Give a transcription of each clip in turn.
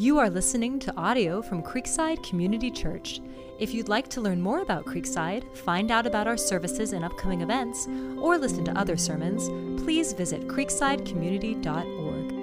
You are listening to audio from Creekside Community Church. If you'd like to learn more about Creekside, find out about our services and upcoming events, or listen to other sermons, please visit creeksidecommunity.org.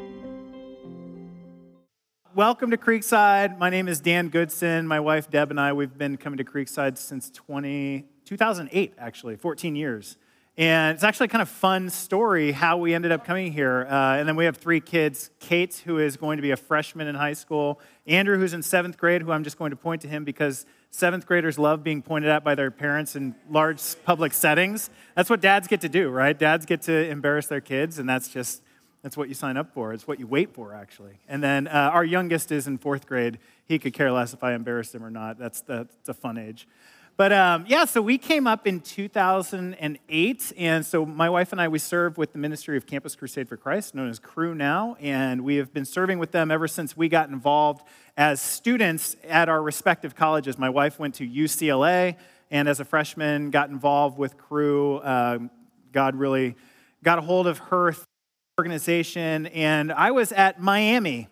Welcome to Creekside. My name is Dan Goodson. My wife Deb and I, we've been coming to Creekside since 20, 2008, actually, 14 years. And it's actually kind of fun story how we ended up coming here. Uh, and then we have three kids Kate, who is going to be a freshman in high school, Andrew, who's in seventh grade, who I'm just going to point to him because seventh graders love being pointed at by their parents in large public settings. That's what dads get to do, right? Dads get to embarrass their kids, and that's just. That's what you sign up for. It's what you wait for, actually. And then uh, our youngest is in fourth grade. He could care less if I embarrassed him or not. That's, that's a fun age. But um, yeah, so we came up in 2008, and so my wife and I we serve with the ministry of Campus Crusade for Christ, known as Cru now, and we have been serving with them ever since we got involved as students at our respective colleges. My wife went to UCLA, and as a freshman, got involved with Cru. Um, God really got a hold of her organization, and I was at Miami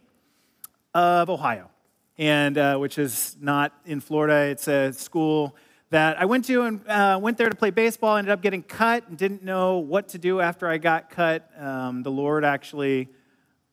of Ohio, and uh, which is not in Florida. It's a school that I went to and uh, went there to play baseball. Ended up getting cut and didn't know what to do after I got cut. Um, the Lord actually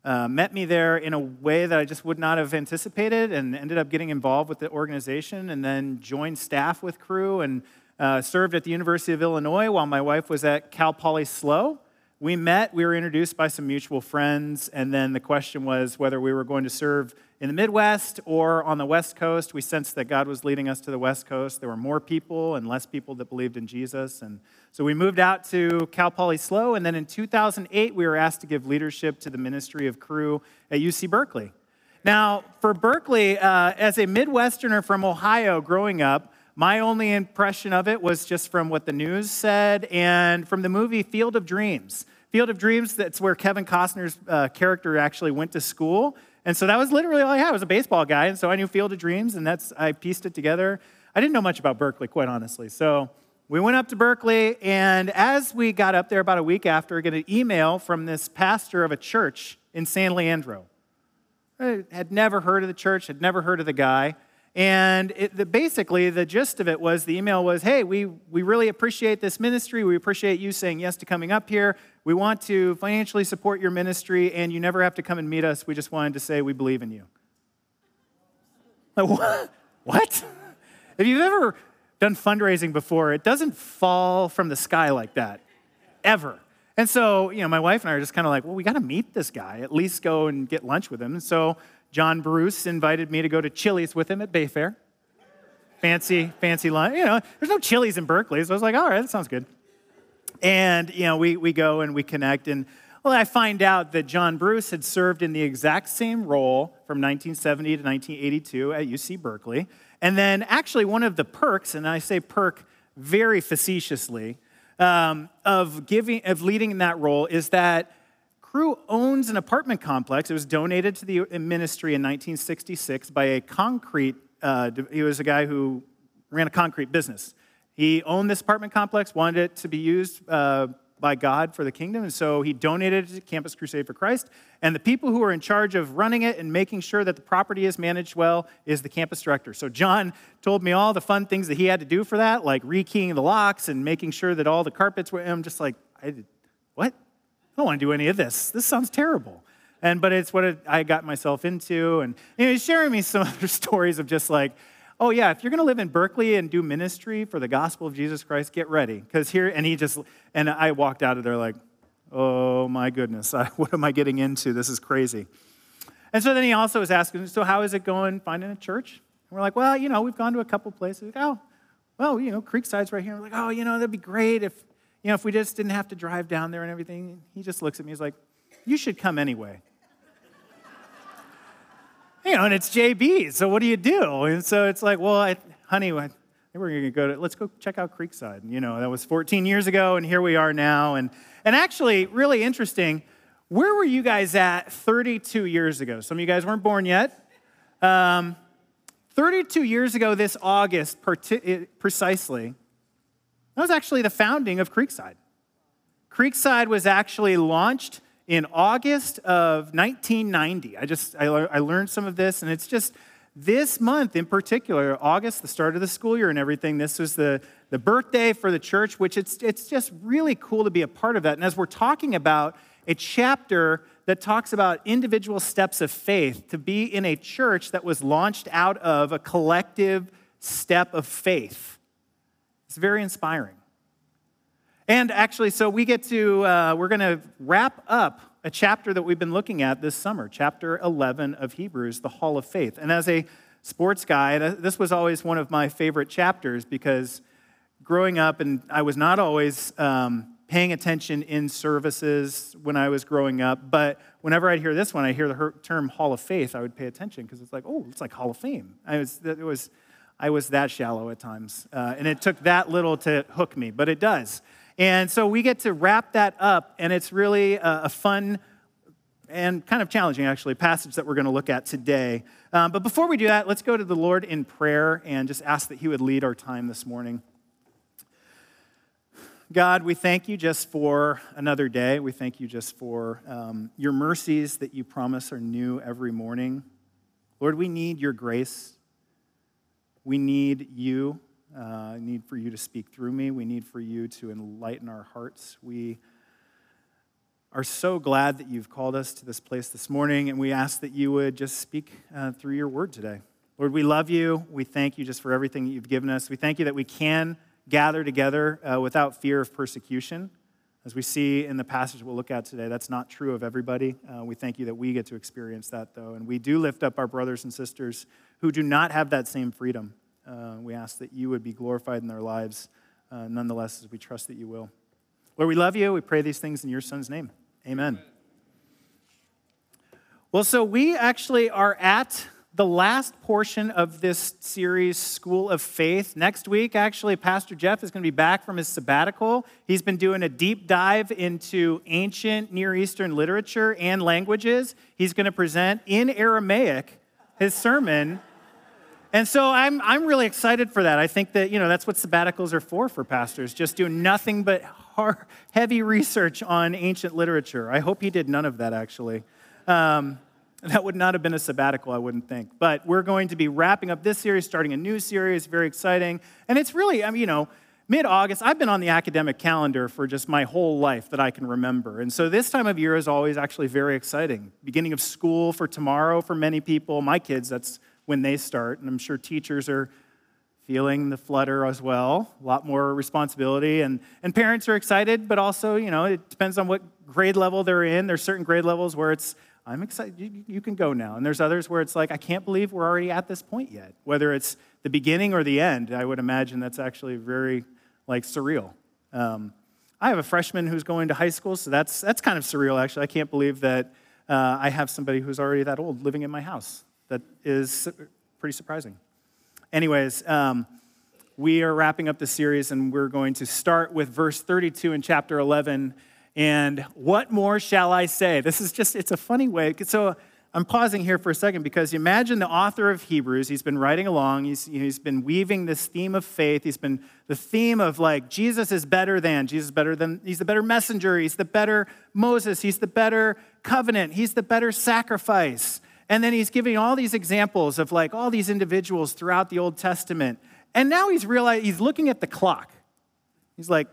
uh, met me there in a way that I just would not have anticipated, and ended up getting involved with the organization, and then joined staff with Cru and uh, served at the University of Illinois while my wife was at Cal Poly SLO. We met, we were introduced by some mutual friends, and then the question was whether we were going to serve in the Midwest or on the West Coast. We sensed that God was leading us to the West Coast. There were more people and less people that believed in Jesus. And so we moved out to Cal Poly SLO, and then in 2008, we were asked to give leadership to the ministry of Cru at UC Berkeley. Now, for Berkeley, uh, as a Midwesterner from Ohio growing up, my only impression of it was just from what the news said and from the movie Field of Dreams. Field of Dreams, that's where Kevin Costner's uh, character actually went to school. And so that was literally all I had. I was a baseball guy, and so I knew Field of Dreams, and that's I pieced it together. I didn't know much about Berkeley, quite honestly. So we went up to Berkeley, and as we got up there about a week after, we get an email from this pastor of a church in San Leandro. I had never heard of the church, had never heard of the guy. And it, the, basically, the gist of it was the email was, hey, we, we really appreciate this ministry. We appreciate you saying yes to coming up here. We want to financially support your ministry, and you never have to come and meet us. We just wanted to say we believe in you. What? If you've ever done fundraising before, it doesn't fall from the sky like that, ever. And so, you know, my wife and I are just kind of like, well, we got to meet this guy, at least go and get lunch with him. And so John Bruce invited me to go to Chili's with him at Bayfair. Fancy, fancy lunch. You know, there's no Chili's in Berkeley, so I was like, all right, that sounds good. And, you know, we, we go and we connect. And, well, I find out that John Bruce had served in the exact same role from 1970 to 1982 at UC Berkeley. And then, actually, one of the perks, and I say perk very facetiously, um, of giving of leading in that role is that Cru owns an apartment complex. It was donated to the ministry in 1966 by a concrete, uh, he was a guy who ran a concrete business. He owned this apartment complex, wanted it to be used uh, by God for the kingdom, and so he donated it to Campus Crusade for Christ. And the people who are in charge of running it and making sure that the property is managed well is the campus director. So John told me all the fun things that he had to do for that, like rekeying the locks and making sure that all the carpets were. I'm just like, I what? I don't want to do any of this. This sounds terrible. And but it's what I got myself into. And he's sharing me some other stories of just like, oh yeah, if you're going to live in Berkeley and do ministry for the gospel of Jesus Christ, get ready because here. And he just and I walked out of there like, oh my goodness, what am I getting into? This is crazy. And so then he also was asking, so how is it going finding a church? And we're like, well, you know, we've gone to a couple places. Like, oh, well, you know, Creekside's right here. We're like, oh, you know, that'd be great if you know, if we just didn't have to drive down there and everything, he just looks at me, he's like, you should come anyway. you know, and it's JB, so what do you do? And so it's like, well, I, honey, I we're going to go to, let's go check out Creekside. You know, that was 14 years ago, and here we are now. And, and actually, really interesting, where were you guys at 32 years ago? Some of you guys weren't born yet. Um, 32 years ago, this August, precisely, that was actually the founding of Creekside. Creekside was actually launched in August of 1990. I just I, I learned some of this, and it's just this month in particular, August, the start of the school year and everything. This was the the birthday for the church, which it's it's just really cool to be a part of that. And as we're talking about a chapter that talks about individual steps of faith to be in a church that was launched out of a collective step of faith. It's very inspiring. And actually, so we get to, uh, we're going to wrap up a chapter that we've been looking at this summer, chapter 11 of Hebrews, the Hall of Faith. And as a sports guy, this was always one of my favorite chapters because growing up, and I was not always um, paying attention in services when I was growing up, but whenever I'd hear this one, I hear the term Hall of Faith, I would pay attention because it's like, oh, it's like Hall of Fame. I was, it was, I was that shallow at times, uh, and it took that little to hook me, but it does. And so we get to wrap that up, and it's really a, a fun and kind of challenging, actually, passage that we're going to look at today. Um, but before we do that, let's go to the Lord in prayer and just ask that He would lead our time this morning. God, we thank you just for another day. We thank you just for um, your mercies that you promise are new every morning. Lord, we need your grace. We need you. Uh, need for you to speak through me. We need for you to enlighten our hearts. We are so glad that you've called us to this place this morning, and we ask that you would just speak uh, through your word today. Lord, we love you. We thank you just for everything that you've given us. We thank you that we can gather together uh, without fear of persecution. As we see in the passage we'll look at today, that's not true of everybody. Uh, we thank you that we get to experience that, though. And we do lift up our brothers and sisters who do not have that same freedom. Uh, we ask that you would be glorified in their lives, uh, nonetheless, as we trust that you will. Lord, we love you. We pray these things in your son's name. Amen. Well, so we actually are at the last portion of this series, School of Faith. Next week, actually, Pastor Jeff is going to be back from his sabbatical. He's been doing a deep dive into ancient Near Eastern literature and languages. He's going to present in Aramaic his sermon. And so I'm, I'm really excited for that. I think that, you know, that's what sabbaticals are for for pastors, just doing nothing but hard, heavy research on ancient literature. I hope he did none of that, actually. Um, that would not have been a sabbatical, I wouldn't think. But we're going to be wrapping up this series, starting a new series, very exciting. And it's really, I mean, you know, mid August, I've been on the academic calendar for just my whole life that I can remember. And so this time of year is always actually very exciting. Beginning of school for tomorrow for many people. My kids, that's when they start. And I'm sure teachers are feeling the flutter as well, a lot more responsibility. And, and parents are excited, but also, you know, it depends on what grade level they're in. There's certain grade levels where it's I'm excited, you, you, can go now. And there's others where it's like, I can't believe we're already at this point yet. Whether it's the beginning or the end, I would imagine that's actually very, like, surreal. Um, I have a freshman who's going to high school, so that's, that's kind of surreal, actually. I can't believe that uh, I have somebody who's already that old living in my house. That is pretty surprising. Anyways, um, we are wrapping up the series, and we're going to start with verse 32 in chapter 11 and what more shall I say? This is just, it's a funny way. So I'm pausing here for a second because imagine the author of Hebrews, he's been writing along, he's, he's been weaving this theme of faith. He's been the theme of like, Jesus is better than, Jesus is better than, he's the better messenger, he's the better Moses, he's the better covenant, he's the better sacrifice. And then he's giving all these examples of like all these individuals throughout the Old Testament. And now he's realized, he's looking at the clock. He's like,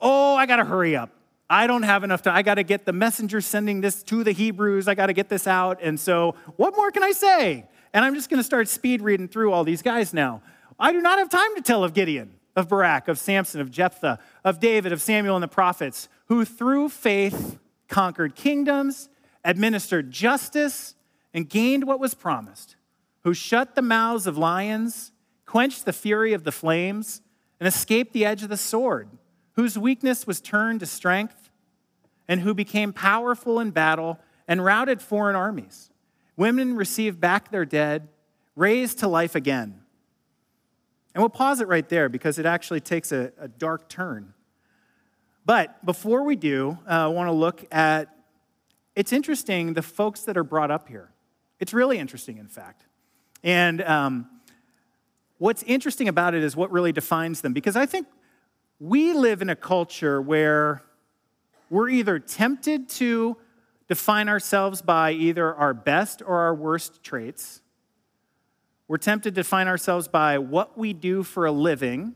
oh, I got to hurry up. I don't have enough time. I got to get the messenger sending this to the Hebrews. I got to get this out. And so, what more can I say? And I'm just going to start speed reading through all these guys now. I do not have time to tell of Gideon, of Barak, of Samson, of Jephthah, of David, of Samuel and the prophets, who through faith conquered kingdoms, administered justice, and gained what was promised, who shut the mouths of lions, quenched the fury of the flames, and escaped the edge of the sword whose weakness was turned to strength, and who became powerful in battle and routed foreign armies. Women received back their dead, raised to life again. And we'll pause it right there because it actually takes a, a dark turn. But before we do, uh, I want to look at it's interesting the folks that are brought up here. It's really interesting, in fact. And um, what's interesting about it is what really defines them because I think we live in a culture where we're either tempted to define ourselves by either our best or our worst traits. We're tempted to define ourselves by what we do for a living,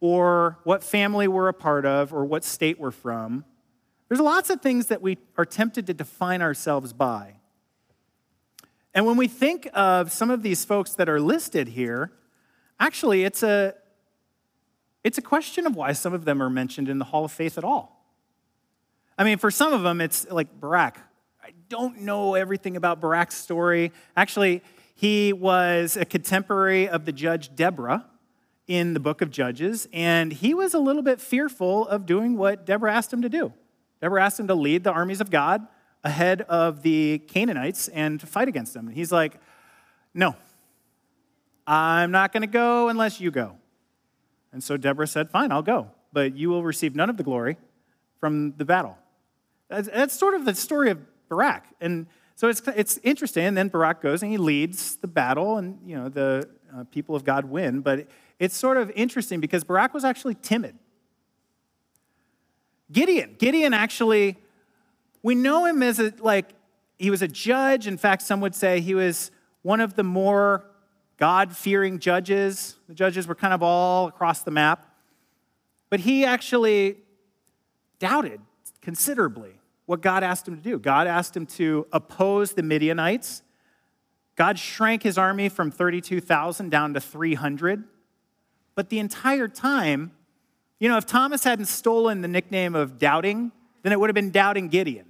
or what family we're a part of, or what state we're from. There's lots of things that we are tempted to define ourselves by. And when we think of some of these folks that are listed here, actually, it's a, it's a question of why some of them are mentioned in the Hall of Faith at all. I mean, for some of them, it's like Barak. I don't know everything about Barak's story. Actually, he was a contemporary of the judge Deborah in the book of Judges, and he was a little bit fearful of doing what Deborah asked him to do. Deborah asked him to lead the armies of God ahead of the Canaanites and to fight against them. And he's like, No, I'm not going to go unless you go. And so Deborah said, Fine, I'll go, but you will receive none of the glory from the battle. That's, that's sort of the story of Barak. And so it's, it's interesting. And then Barak goes and he leads the battle, and you know the uh, people of God win. But it's sort of interesting because Barak was actually timid. Gideon, Gideon actually, we know him as a like he was a judge. In fact, some would say he was one of the more God fearing judges. The judges were kind of all across the map. But he actually doubted considerably what God asked him to do. God asked him to oppose the Midianites. God shrank his army from 32,000 down to 300. But the entire time, you know, if Thomas hadn't stolen the nickname of doubting, then it would have been doubting Gideon.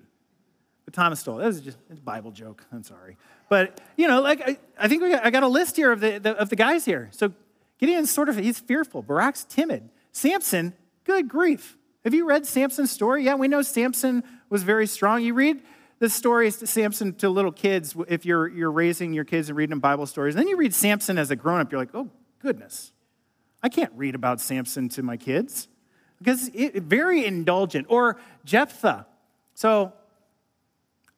But Thomas stole. That was just a Bible joke. I'm sorry. But, you know, like I, I think got, I got a list here of the, the, of the guys here. So Gideon's sort of, he's fearful. Barak's timid. Samson, good grief. Have you read Samson's story? Yeah, we know Samson was very strong. You read the stories to Samson to little kids if you're, you're raising your kids and reading them Bible stories. And then you read Samson as a grown up, you're like, oh, goodness. I can't read about Samson to my kids because it, very indulgent. Or Jephthah. So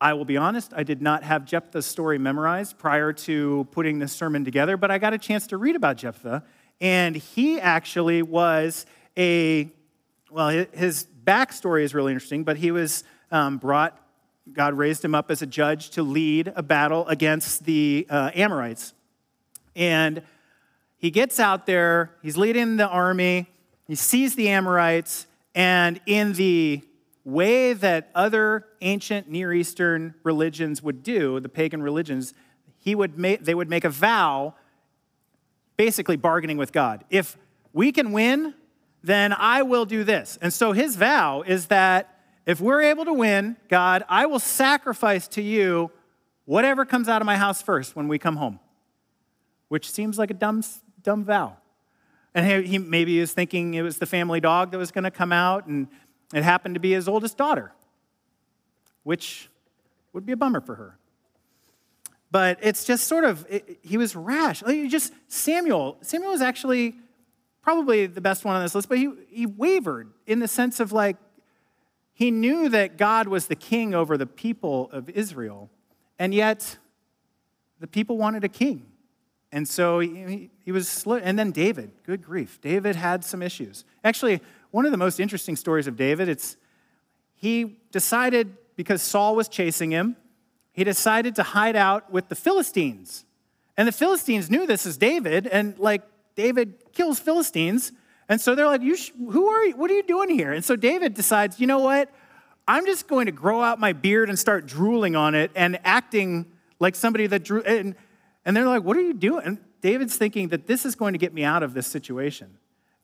I will be honest, I did not have Jephthah's story memorized prior to putting this sermon together, but I got a chance to read about Jephthah. And he actually was a, well, his backstory is really interesting, but he was um, brought, God raised him up as a judge to lead a battle against the uh, Amorites. And he gets out there, he's leading the army, he sees the Amorites, and in the way that other ancient Near Eastern religions would do, the pagan religions, he would make, they would make a vow, basically bargaining with God. If we can win, then I will do this. And so his vow is that if we're able to win, God, I will sacrifice to you whatever comes out of my house first when we come home, which seems like a dumb dumb vow. And he, maybe he was thinking it was the family dog that was going to come out, and it happened to be his oldest daughter, which would be a bummer for her. But it's just sort of, it, he was rash. Like just Samuel. Samuel was actually probably the best one on this list, but he, he wavered in the sense of like, he knew that God was the king over the people of Israel, and yet the people wanted a king. And so he, he was. And then David, good grief. David had some issues. Actually, one of the most interesting stories of David, it's he decided, because Saul was chasing him, he decided to hide out with the Philistines. And the Philistines knew this is David, and like David kills Philistines. And so they're like, you sh- who are you? What are you doing here? And so David decides, you know what? I'm just going to grow out my beard and start drooling on it and acting like somebody that drew. And and they're like, What are you doing? And David's thinking that this is going to get me out of this situation.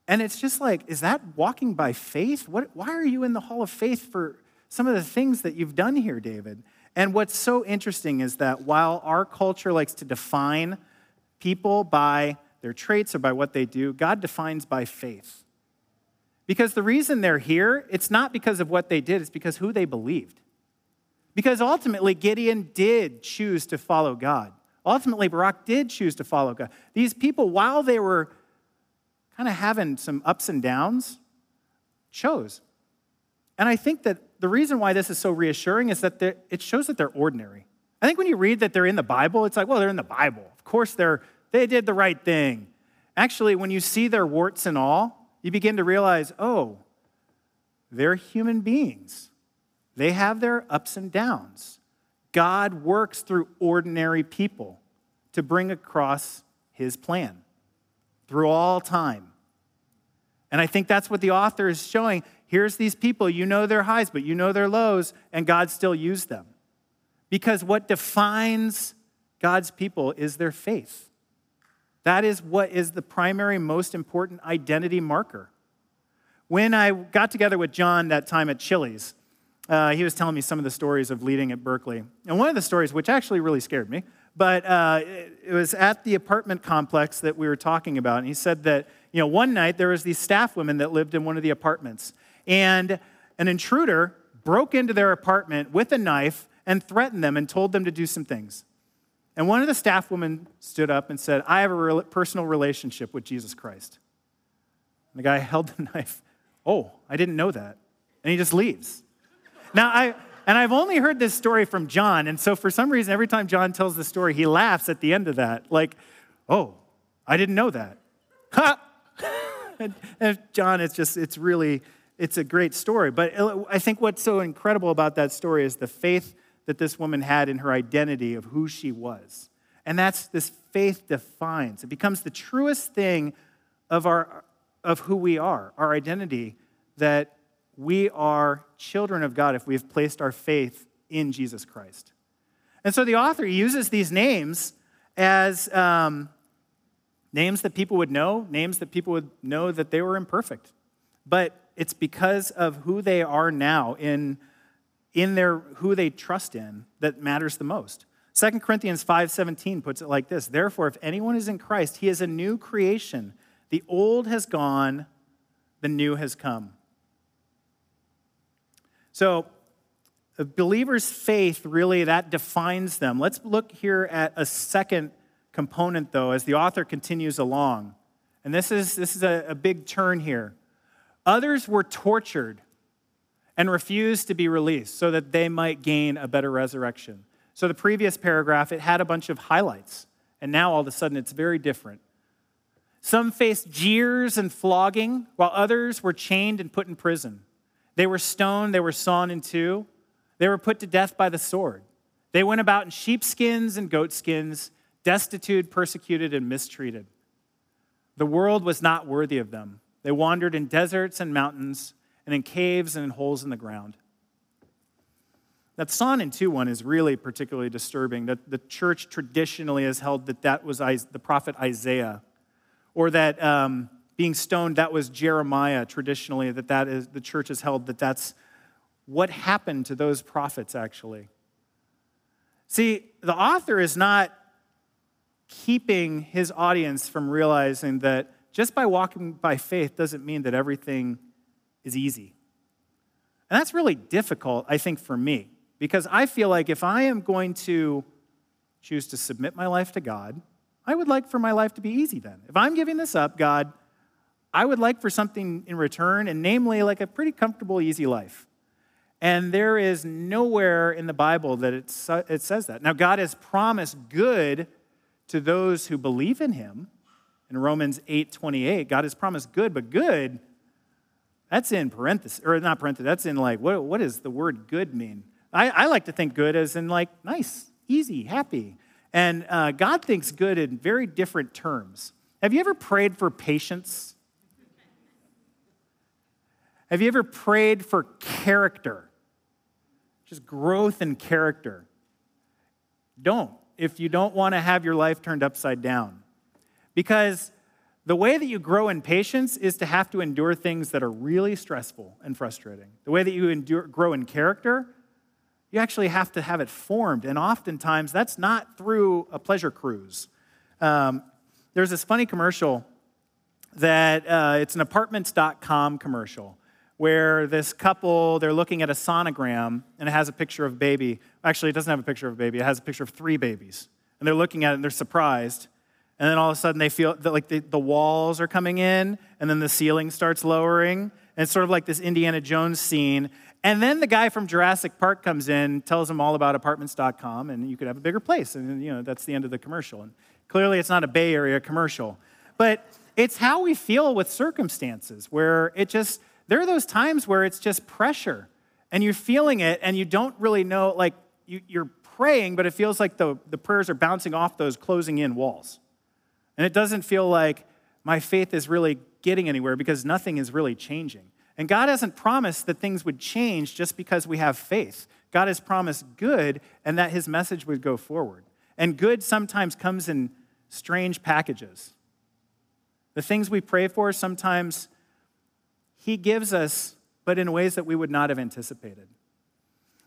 And it's just like, Is that walking by faith? What, why are you in the hall of faith for some of the things that you've done here, David? And what's so interesting is that while our culture likes to define people by their traits or by what they do, God defines by faith. Because the reason they're here, it's not because of what they did, it's because who they believed. Because ultimately, Gideon did choose to follow God. Ultimately, Barak did choose to follow God. These people, while they were kind of having some ups and downs, chose. And I think that the reason why this is so reassuring is that it shows that they're ordinary. I think when you read that they're in the Bible, it's like, well, they're in the Bible. Of course, they're, they did the right thing. Actually, when you see their warts and all, you begin to realize, oh, they're human beings. they have their ups and downs. God works through ordinary people to bring across his plan through all time. And I think that's what the author is showing. Here's these people, you know their highs, but you know their lows, and God still used them. Because what defines God's people is their faith. That is what is the primary, most important identity marker. When I got together with John that time at Chili's, uh, he was telling me some of the stories of leading at Berkeley. And one of the stories, which actually really scared me, but uh, it was at the apartment complex that we were talking about. And he said that, you know, one night there was these staff women that lived in one of the apartments. And an intruder broke into their apartment with a knife and threatened them and told them to do some things. And one of the staff women stood up and said, I have a personal relationship with Jesus Christ. And the guy held the knife. Oh, I didn't know that. And he just leaves. Now, I, and I've only heard this story from John, and so for some reason, every time John tells the story, he laughs at the end of that. Like, oh, I didn't know that. Ha! and, and John, it's just, it's really, it's a great story. But I think what's so incredible about that story is the faith that this woman had in her identity of who she was. And that's this faith defines. It becomes the truest thing of, our, of who we are, our identity, that we are children of God if we've placed our faith in Jesus Christ. And so the author uses these names as um, names that people would know, names that people would know that they were imperfect. But it's because of who they are now in, in their who they trust in that matters the most. 2 Corinthians 5:17 puts it like this: Therefore, if anyone is in Christ, he is a new creation. The old has gone, the new has come. So, a believer's faith really that defines them. Let's look here at a second component, though, as the author continues along. And this is, this is a, a big turn here. Others were tortured and refused to be released so that they might gain a better resurrection. So, the previous paragraph, it had a bunch of highlights, and now all of a sudden it's very different. Some faced jeers and flogging, while others were chained and put in prison. They were stoned, they were sawn in two, they were put to death by the sword. They went about in sheepskins and goatskins, destitute, persecuted, and mistreated. The world was not worthy of them. They wandered in deserts and mountains, and in caves and in holes in the ground. That sawn in two one is really particularly disturbing. That the church traditionally has held that that was the prophet Isaiah, or that um, being stoned, that was Jeremiah traditionally, that, that is, the church has held that that's what happened to those prophets actually. See, the author is not keeping his audience from realizing that just by walking by faith doesn't mean that everything is easy. And that's really difficult, I think, for me, because I feel like if I am going to choose to submit my life to God, I would like for my life to be easy then. If I'm giving this up, God, I would like for something in return, and namely, like a pretty comfortable, easy life. And there is nowhere in the Bible that it, it says that. Now, God has promised good to those who believe in Him. In Romans 8 28, God has promised good, but good, that's in parentheses, or not parentheses, that's in like, what, what does the word good mean? I, I like to think good as in like nice, easy, happy. And uh, God thinks good in very different terms. Have you ever prayed for patience? Have you ever prayed for character? Just growth in character. Don't, if you don't want to have your life turned upside down. Because the way that you grow in patience is to have to endure things that are really stressful and frustrating. The way that you endure, grow in character, you actually have to have it formed. And oftentimes, that's not through a pleasure cruise. Um, there's this funny commercial that uh, it's an apartments.com commercial where this couple, they're looking at a sonogram and it has a picture of a baby. Actually, it doesn't have a picture of a baby, it has a picture of three babies. And they're looking at it and they're surprised. And then all of a sudden they feel that like the, the walls are coming in and then the ceiling starts lowering. And it's sort of like this Indiana Jones scene. And then the guy from Jurassic Park comes in, tells them all about apartments.com, and you could have a bigger place. And, you know, that's the end of the commercial. And clearly it's not a Bay Area commercial. But it's how we feel with circumstances where it just, there are those times where it's just pressure and you're feeling it and you don't really know, like you, you're praying, but it feels like the, the prayers are bouncing off those closing in walls. And it doesn't feel like my faith is really getting anywhere because nothing is really changing. And God hasn't promised that things would change just because we have faith. God has promised good and that his message would go forward. And good sometimes comes in strange packages. The things we pray for, sometimes he gives us, but in ways that we would not have anticipated.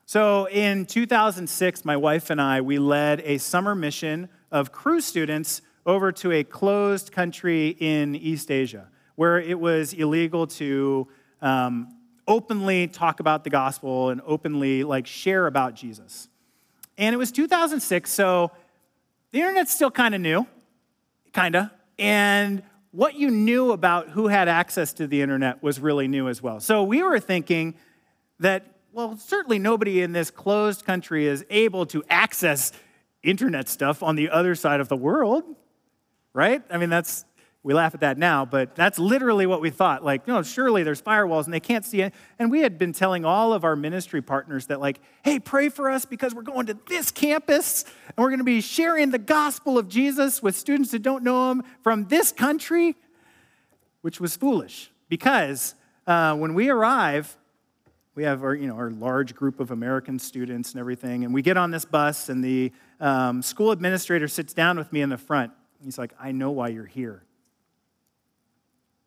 So in 2006, my wife and I, we led a summer mission of Cru students over to a closed country in East Asia where it was illegal to um, openly talk about the gospel and openly like share about Jesus. And it was 2006, so the internet's still kind of new, kind of. And what you knew about who had access to the internet was really new as well. So we were thinking that, well, certainly nobody in this closed country is able to access internet stuff on the other side of the world, right? I mean, that's we laugh at that now, but that's literally what we thought. Like, you know, surely there's firewalls and they can't see it. And we had been telling all of our ministry partners that, like, hey, pray for us because we're going to this campus and we're going to be sharing the gospel of Jesus with students who don't know him from this country, which was foolish because uh, when we arrive, we have our, you know, our large group of American students and everything, and we get on this bus, and the um, school administrator sits down with me in the front. He's like, I know why you're here.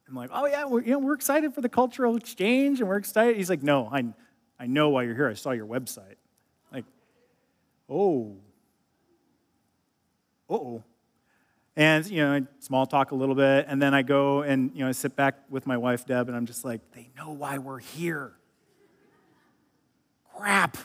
I'm like, oh yeah, we're, you know, we're excited for the cultural exchange and we're excited. He's like, no, I, I know why you're here. I saw your website. Like, oh, oh. And, you know, small talk a little bit. And then I go and, you know, I sit back with my wife, Deb, and I'm just like, they know why we're here. Crap,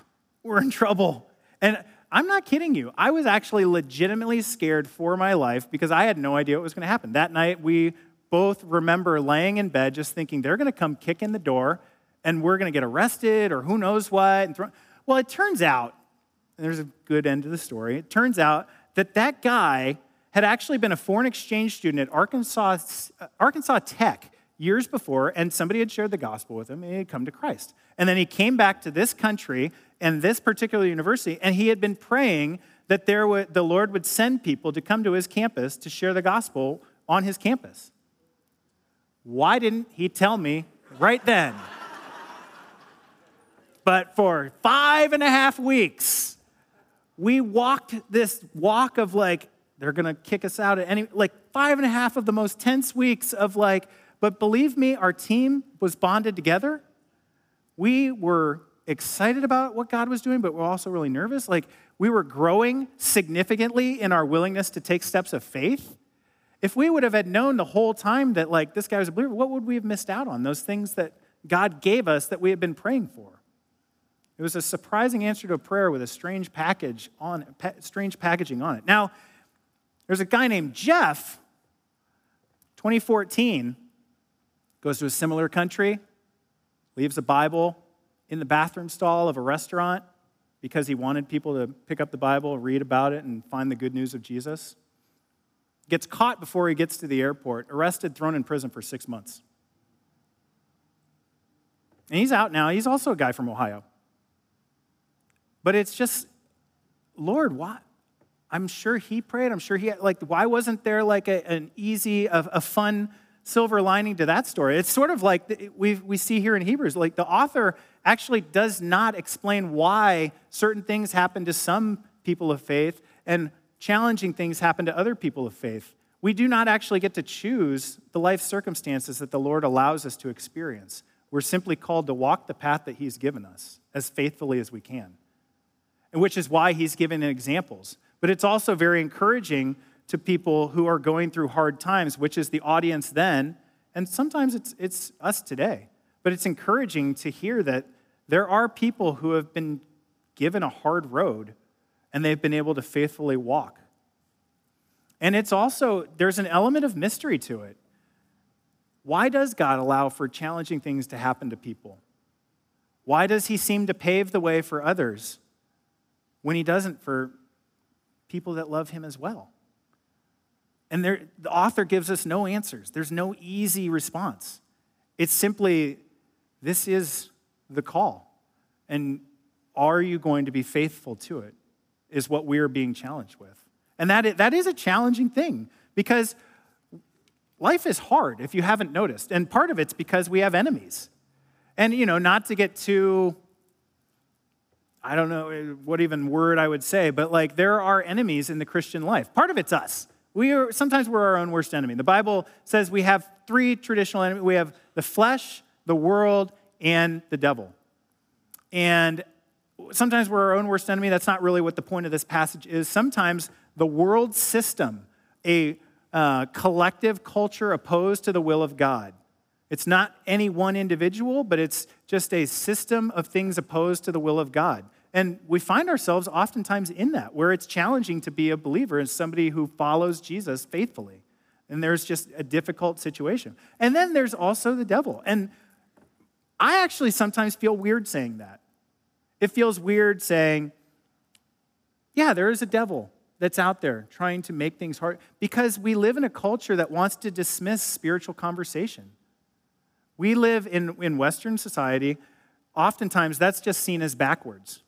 we're in trouble. And I'm not kidding you. I was actually legitimately scared for my life because I had no idea what was going to happen. That night, we both remember laying in bed just thinking they're going to come kick in the door and we're going to get arrested or who knows what. well, it turns out, there's a good end to the story, it turns out that that guy had actually been a foreign exchange student at Arkansas, uh, Arkansas Tech years before, and somebody had shared the gospel with him and he had come to Christ. And then he came back to this country and this particular university, and he had been praying that there would, the Lord would send people to come to his campus to share the gospel on his campus. Why didn't he tell me right then? but for five and a half weeks, we walked this walk of like, they're gonna kick us out at any, like five and a half of the most tense weeks of like, but believe me, our team was bonded together. We were excited about what God was doing, but we're also really nervous. Like, we were growing significantly in our willingness to take steps of faith. If we would have had known the whole time that like this guy was a believer, what would we have missed out on? Those things that God gave us that we had been praying for. It was a surprising answer to a prayer with a strange package on pa- strange packaging on it. Now, there's a guy named Jeff, 2014, goes to a similar country, leaves a Bible in the bathroom stall of a restaurant because he wanted people to pick up the Bible, read about it, and find the good news of Jesus gets caught before he gets to the airport, arrested, thrown in prison for six months. And he's out now. He's also a guy from Ohio. But it's just, Lord, why? I'm sure he prayed. I'm sure he, had, like, why wasn't there like a, an easy, a, a fun silver lining to that story? It's sort of like we, we see here in Hebrews. Like, the author actually does not explain why certain things happen to some people of faith and challenging things happen to other people of faith. We do not actually get to choose the life circumstances that the Lord allows us to experience. We're simply called to walk the path that He's given us as faithfully as we can, and which is why He's given examples. But it's also very encouraging to people who are going through hard times, which is the audience then, and sometimes it's, it's us today. But it's encouraging to hear that there are people who have been given a hard road and they've been able to faithfully walk. And it's also, there's an element of mystery to it. Why does God allow for challenging things to happen to people? Why does He seem to pave the way for others when He doesn't for people that love Him as well? And there, the author gives us no answers. There's no easy response. It's simply, this is the call. And are you going to be faithful to it? Is what we're being challenged with. And that is, that is a challenging thing because life is hard if you haven't noticed. And part of it's because we have enemies. And, you know, not to get too, I don't know eh, what even word I would say, but like there are enemies in the Christian life. Part of it's us. We are, sometimes we're our own worst enemy. The Bible says we have three traditional enemies we have the flesh, the world, and the devil. And sometimes we're our own worst enemy. That's not really what the point of this passage is. Sometimes the world system, a uh, collective culture opposed to the will of God. It's not any one individual, but it's just a system of things opposed to the will of God. And we find ourselves oftentimes in that, where it's challenging to be a believer and somebody who follows Jesus faithfully. And there's just a difficult situation. And then there's also the devil. And I actually sometimes feel weird saying that. It feels weird saying, yeah, there is a devil that's out there trying to make things hard because we live in a culture that wants to dismiss spiritual conversation. We live in, in Western society, oftentimes that's just seen as backwards.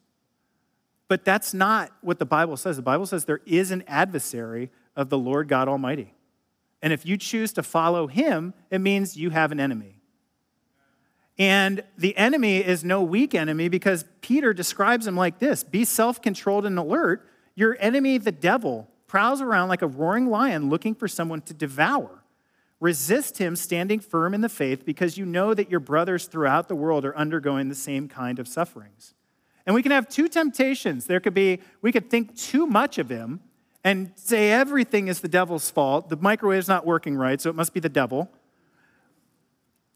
But that's not what the Bible says. The Bible says there is an adversary of the Lord God Almighty. And if you choose to follow him, it means you have an enemy. And the enemy is no weak enemy because Peter describes him like this Be self controlled and alert. Your enemy, the devil, prowls around like a roaring lion looking for someone to devour. Resist him, standing firm in the faith, because you know that your brothers throughout the world are undergoing the same kind of sufferings. And we can have two temptations. There could be, we could think too much of him and say everything is the devil's fault. The microwave's not working right, so it must be the devil.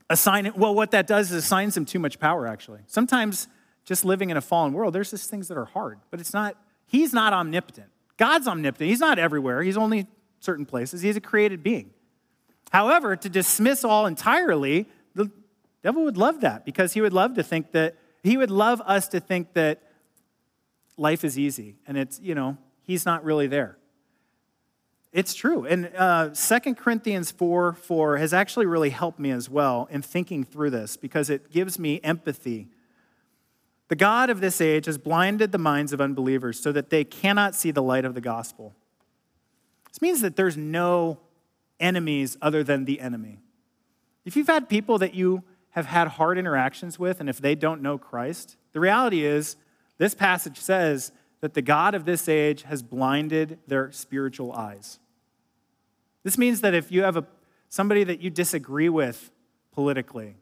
Assign it, well, what that does is assigns him too much power, actually. Sometimes just living in a fallen world, there's just things that are hard, but it's not, he's not omnipotent. God's omnipotent. He's not everywhere, he's only certain places. He's a created being. However, to dismiss all entirely, the devil would love that because he would love to think that, he would love us to think that life is easy and it's, you know, he's not really there. It's true. And uh, 2 Corinthians 4 4 has actually really helped me as well in thinking through this because it gives me empathy. The God of this age has blinded the minds of unbelievers so that they cannot see the light of the gospel. This means that there's no enemies other than the enemy. If you've had people that you have had hard interactions with, and if they don't know Christ, the reality is this passage says that the God of this age has blinded their spiritual eyes. This means that if you have a, somebody that you disagree with politically,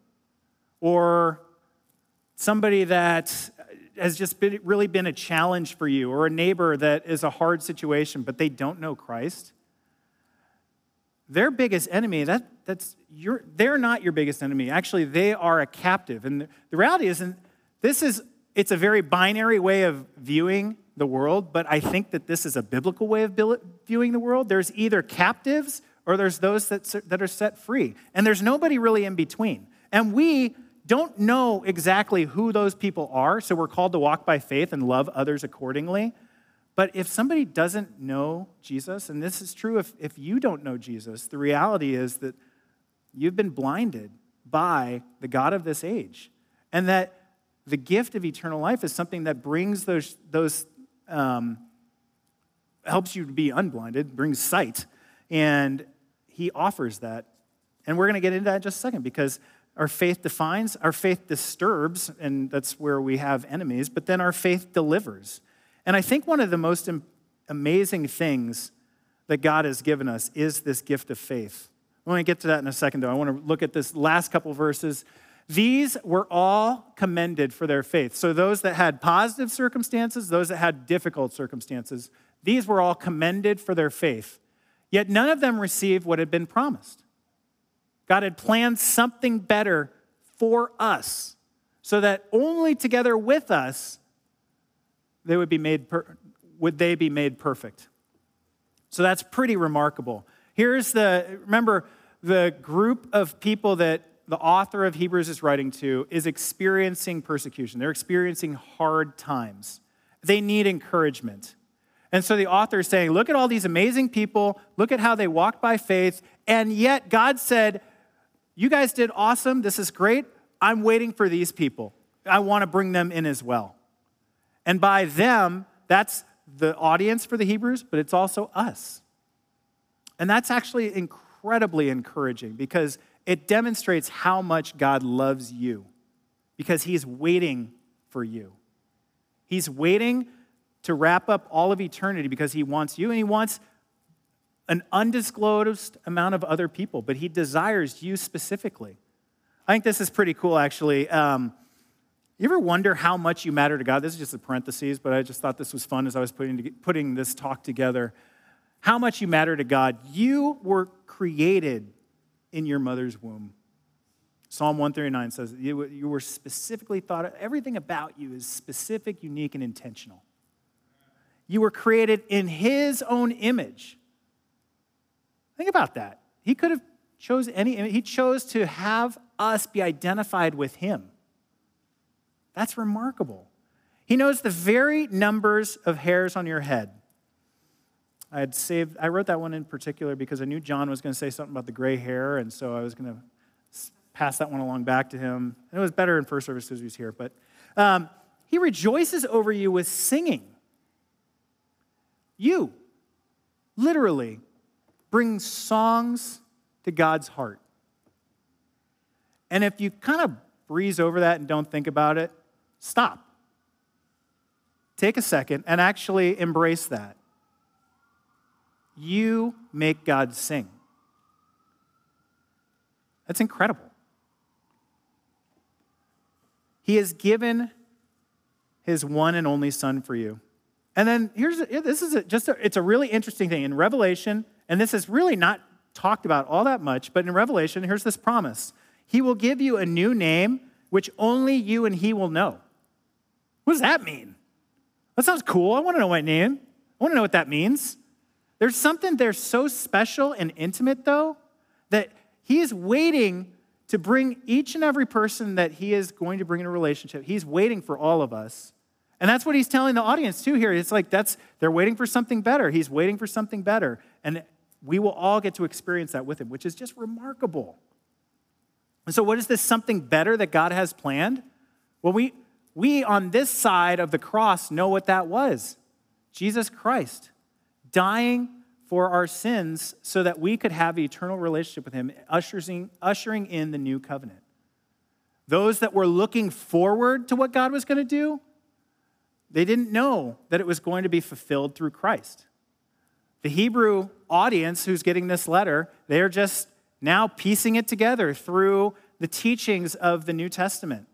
or somebody that has just been, really been a challenge for you, or a neighbor that is a hard situation, but they don't know Christ, their biggest enemy, that, that's your, they're not your biggest enemy. Actually, they are a captive. And the, the reality is, and this is, it's a very binary way of viewing the world, but I think that this is a biblical way of viewing the world. There's either captives or there's those that, that are set free, and there's nobody really in between. And we don't know exactly who those people are, so we're called to walk by faith and love others accordingly. But if somebody doesn't know Jesus, and this is true if, if you don't know Jesus, the reality is that you've been blinded by the God of this age. And that the gift of eternal life is something that brings those, those um, helps you to be unblinded, brings sight, and he offers that. And we're going to get into that in just a second because our faith defines, our faith disturbs, and that's where we have enemies, but then our faith delivers. And I think one of the most amazing things that God has given us is this gift of faith. I want to get to that in a second, though. I want to look at this last couple verses these were all commended for their faith. So, those that had positive circumstances, those that had difficult circumstances, these were all commended for their faith. Yet none of them received what had been promised. God had planned something better for us so that only together with us they would be made per- would they be made perfect. So that's pretty remarkable. Here's the remember the group of people that the author of Hebrews is writing to is experiencing persecution. They're experiencing hard times. They need encouragement. And so the author is saying, Look at all these amazing people. Look at how they walked by faith. And yet God said, You guys did awesome. This is great. I'm waiting for these people. I want to bring them in as well. And by them, that's the audience for the Hebrews, but it's also us. And that's actually incredibly encouraging because it demonstrates how much God loves you because He's waiting for you. He's waiting to wrap up all of eternity because He wants you and He wants an undisclosed amount of other people, but He desires you specifically. I think this is pretty cool, actually. Um, you ever wonder how much you matter to God? This is just a parenthesis, but I just thought this was fun as I was putting, putting this talk together. How much you matter to God. You were created in your mother's womb. Psalm 139 says you, you were specifically thought of, everything about you is specific, unique, and intentional. You were created in His own image. Think about that. He could have chose any, he chose to have us be identified with Him. That's remarkable. He knows the very numbers of hairs on your head. I had saved, I wrote that one in particular because I knew John was going to say something about the gray hair, and so I was going to pass that one along back to him. And it was better in first service because he was here, but um, he rejoices over you with singing. You, literally, bring songs to God's heart. And if you kind of breeze over that and don't think about it, stop. Take a second and actually embrace that. You make God sing. That's incredible. He has given his one and only son for you. And then here's this is a, just a, it's a really interesting thing in Revelation, and this is really not talked about all that much, but in Revelation, here's this promise: He will give you a new name which only you and He will know. What does that mean? That sounds cool. I want to know my name. I want to know what that means. There's something there so special and intimate, though, that He is waiting to bring each and every person that He is going to bring in a relationship. He's waiting for all of us. And that's what He's telling the audience, too, here. It's like that's, they're waiting for something better. He's waiting for something better. And we will all get to experience that with Him, which is just remarkable. And so, what is this something better that God has planned? Well, we, we on this side of the cross know what that was Jesus Christ dying for our sins so that we could have eternal relationship with Him, ushering, ushering in the new covenant. Those that were looking forward to what God was going to do, they didn't know that it was going to be fulfilled through Christ. The Hebrew audience who's getting this letter, they're just now piecing it together through the teachings of the New Testament.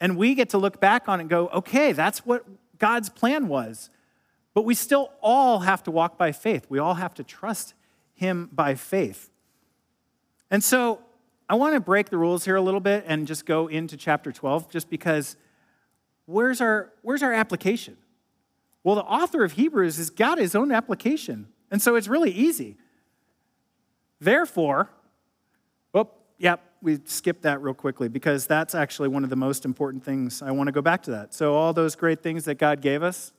And we get to look back on it and go, okay, that's what God's plan was. But we still all have to walk by faith. We all have to trust Him by faith. And so I want to break the rules here a little bit and just go into chapter 12, just because where's our, where's our application? Well, the author of Hebrews has got his own application. And so it's really easy. Therefore, oh, yep, we skipped that real quickly because that's actually one of the most important things. I want to go back to that. So, all those great things that God gave us,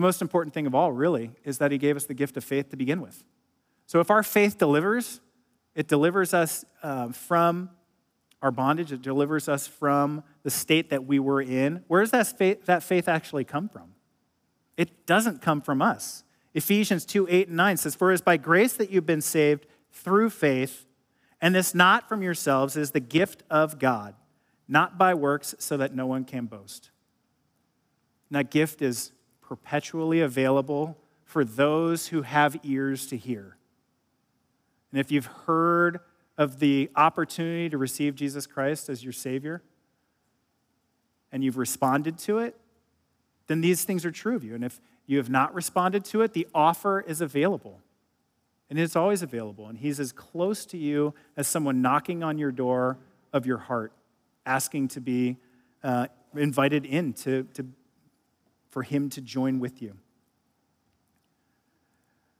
the most important thing of all, really, is that He gave us the gift of faith to begin with. So, if our faith delivers, it delivers us uh, from our bondage, it delivers us from the state that we were in. Where does that faith, that faith actually come from? It doesn't come from us. Ephesians 2 8 and 9 says, For it is by grace that you've been saved through faith, and this not from yourselves is the gift of God, not by works, so that no one can boast. And that gift is perpetually available for those who have ears to hear. And if you've heard of the opportunity to receive Jesus Christ as your Savior, and you've responded to it, then these things are true of you. And if you have not responded to it, the offer is available. And it's always available. And He's as close to you as someone knocking on your door of your heart, asking to be uh, invited in to, to, for Him to join with you.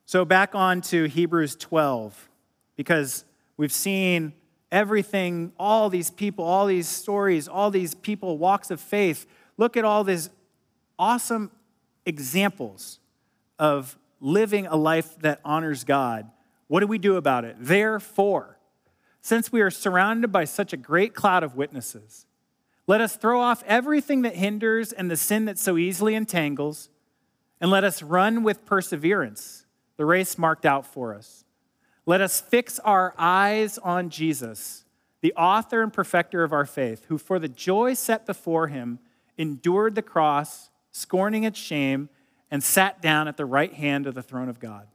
So, back on to Hebrews 12, because we've seen everything, all these people, all these stories, all these people, walks of faith. Look at all these awesome examples of living a life that honors God. What do we do about it? Therefore, since we are surrounded by such a great cloud of witnesses, Let us throw off everything that hinders and the sin that so easily entangles, and let us run with perseverance the race marked out for us. Let us fix our eyes on Jesus, the author and perfecter of our faith, who for the joy set before him endured the cross, scorning its shame, and sat down at the right hand of the throne of God.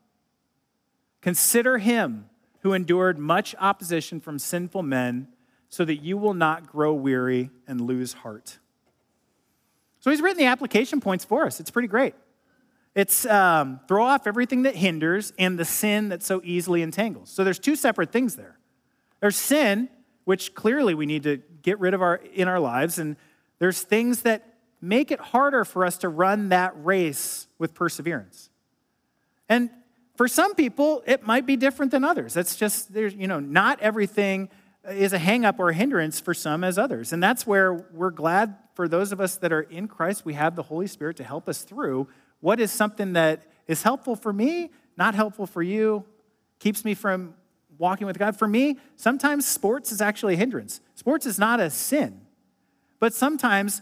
Consider him who endured much opposition from sinful men, so that you will not grow weary and lose heart. So he's written the application points for us. It's pretty great. It's um, throw off everything that hinders and the sin that so easily entangles. So there's two separate things there. There's sin, which clearly we need to get rid of our, in our lives, and there's things that make it harder for us to run that race with perseverance. And for some people, it might be different than others. That's just, there's, you know, not everything is a hangup or a hindrance for some as others. And that's where we're glad for those of us that are in Christ, we have the Holy Spirit to help us through what is something that is helpful for me, not helpful for you, keeps me from walking with God. For me, sometimes sports is actually a hindrance. Sports is not a sin, but sometimes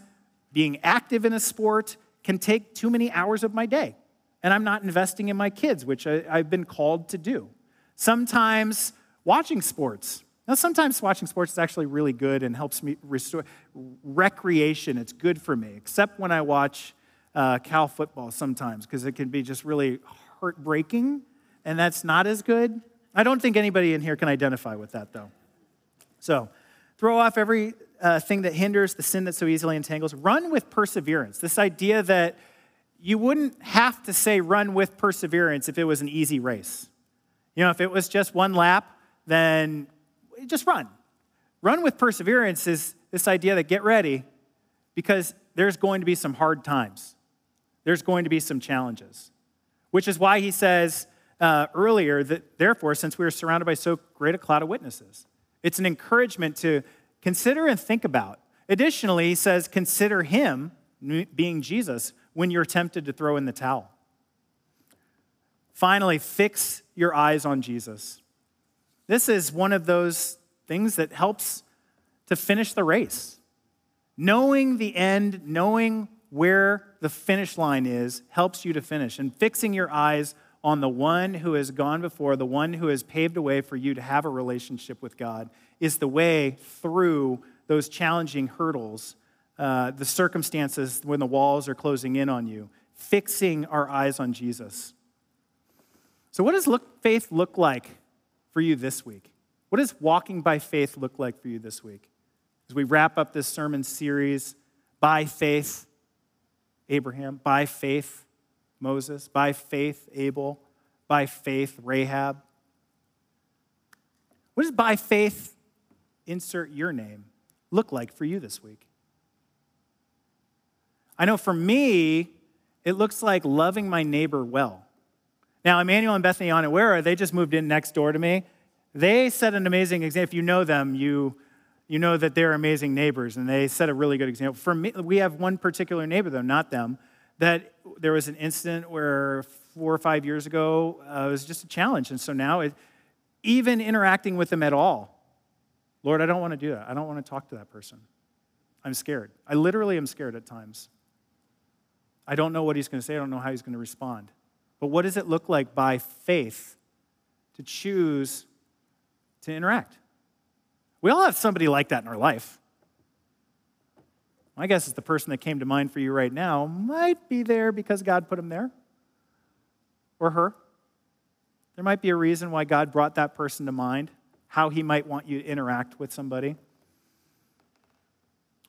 being active in a sport can take too many hours of my day and I'm not investing in my kids, which I, have been called to do. Sometimes watching sports. Now, sometimes watching sports is actually really good and helps me restore recreation. It's good for me, except when I watch uh, Cal football sometimes, because it can be just really heartbreaking, and that's not as good. I don't think anybody in here can identify with that, though. So, throw off every uh, thing that hinders the sin that so easily entangles. Run with perseverance. This idea that you wouldn't have to say run with perseverance if it was an easy race. You know, if it was just one lap, then just run. Run with perseverance is this idea that get ready because there's going to be some hard times. There's going to be some challenges, which is why he says uh, earlier that, therefore, since we are surrounded by so great a cloud of witnesses, it's an encouragement to consider and think about. Additionally, he says, consider him, being Jesus, when you're tempted to throw in the towel. Finally, fix your eyes on Jesus. This is one of those things that helps to finish the race. Knowing the end, knowing where the finish line is, helps you to finish. And fixing your eyes on the one who has gone before, the one who has paved a way for you to have a relationship with God, is the way through those challenging hurdles uh, the circumstances when the walls are closing in on you, fixing our eyes on Jesus. So, what does look, faith look like for you this week? What does walking by faith look like for you this week? As we wrap up this sermon series, by faith, Abraham, by faith, Moses, by faith, Abel, by faith, Rahab. What does by faith, insert your name, look like for you this week? I know for me, it looks like loving my neighbor well. Now, Emmanuel and Bethany Onawera, they just moved in next door to me. They set an amazing example. If you know them, you, you know that they're amazing neighbors, and they set a really good example. For me, we have one particular neighbor, though, not them, that there was an incident where four or five years ago uh, it was just a challenge. And so now, it, even interacting with them at all, Lord, I don't want to do that. I don't want to talk to that person. I'm scared. I literally am scared at times. I don't know what he's going to say. I don't know how he's going to respond. But what does it look like by faith to choose to interact? We all have somebody like that in our life. My guess is the person that came to mind for you right now might be there because God put him there or her. There might be a reason why God brought that person to mind, how he might want you to interact with somebody.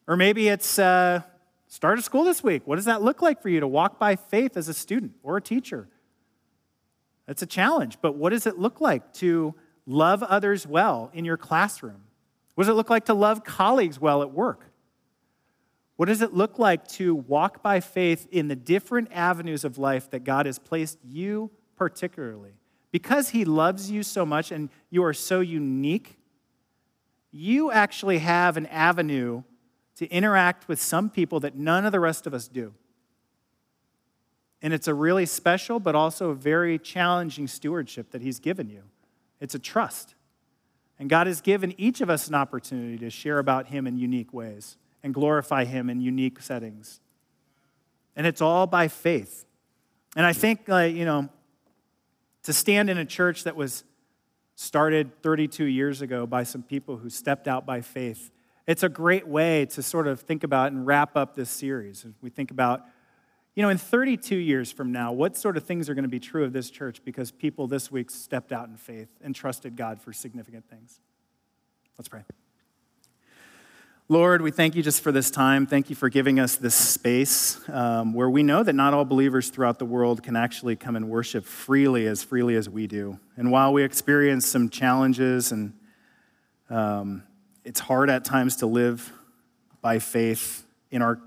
Or maybe it's uh, Start a school this week. What does that look like for you to walk by faith as a student or a teacher? That's a challenge, but what does it look like to love others well in your classroom? What does it look like to love colleagues well at work? What does it look like to walk by faith in the different avenues of life that God has placed you particularly? Because He loves you so much and you are so unique, you actually have an avenue to interact with some people that none of the rest of us do. And it's a really special, but also a very challenging stewardship that He's given you. It's a trust. And God has given each of us an opportunity to share about Him in unique ways. and glorify Him in unique settings. And it's all by faith. And I think, like, you know, to stand in a church that was started 32 years ago by some people who stepped out by faith, it's a great way to sort of think about and wrap up this series. We think about, you know, in 32 years from now, what sort of things are going to be true of this church because people this week stepped out in faith and trusted God for significant things? Let's pray. Lord, we thank you just for this time. Thank you for giving us this space um, where we know that not all believers throughout the world can actually come and worship freely, as freely as we do. And while we experience some challenges and um, it's hard at times to live by faith in our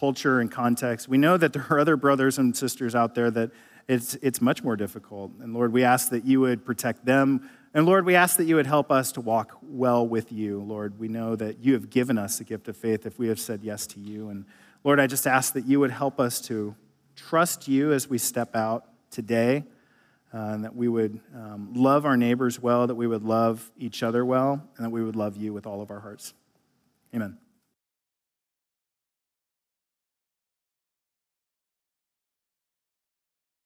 culture and context, we know that there are other brothers and sisters out there that it's, it's much more difficult. And Lord, we ask that you would protect them and Lord, we ask that you would help us to walk well with you. Lord, we know that you have given us the gift of faith if we have said yes to you. And Lord, I just ask that you would help us to trust you as we step out today, uh, and that we would um, love our neighbors well, that we would love each other well, and that we would love you with all of our hearts. Amen.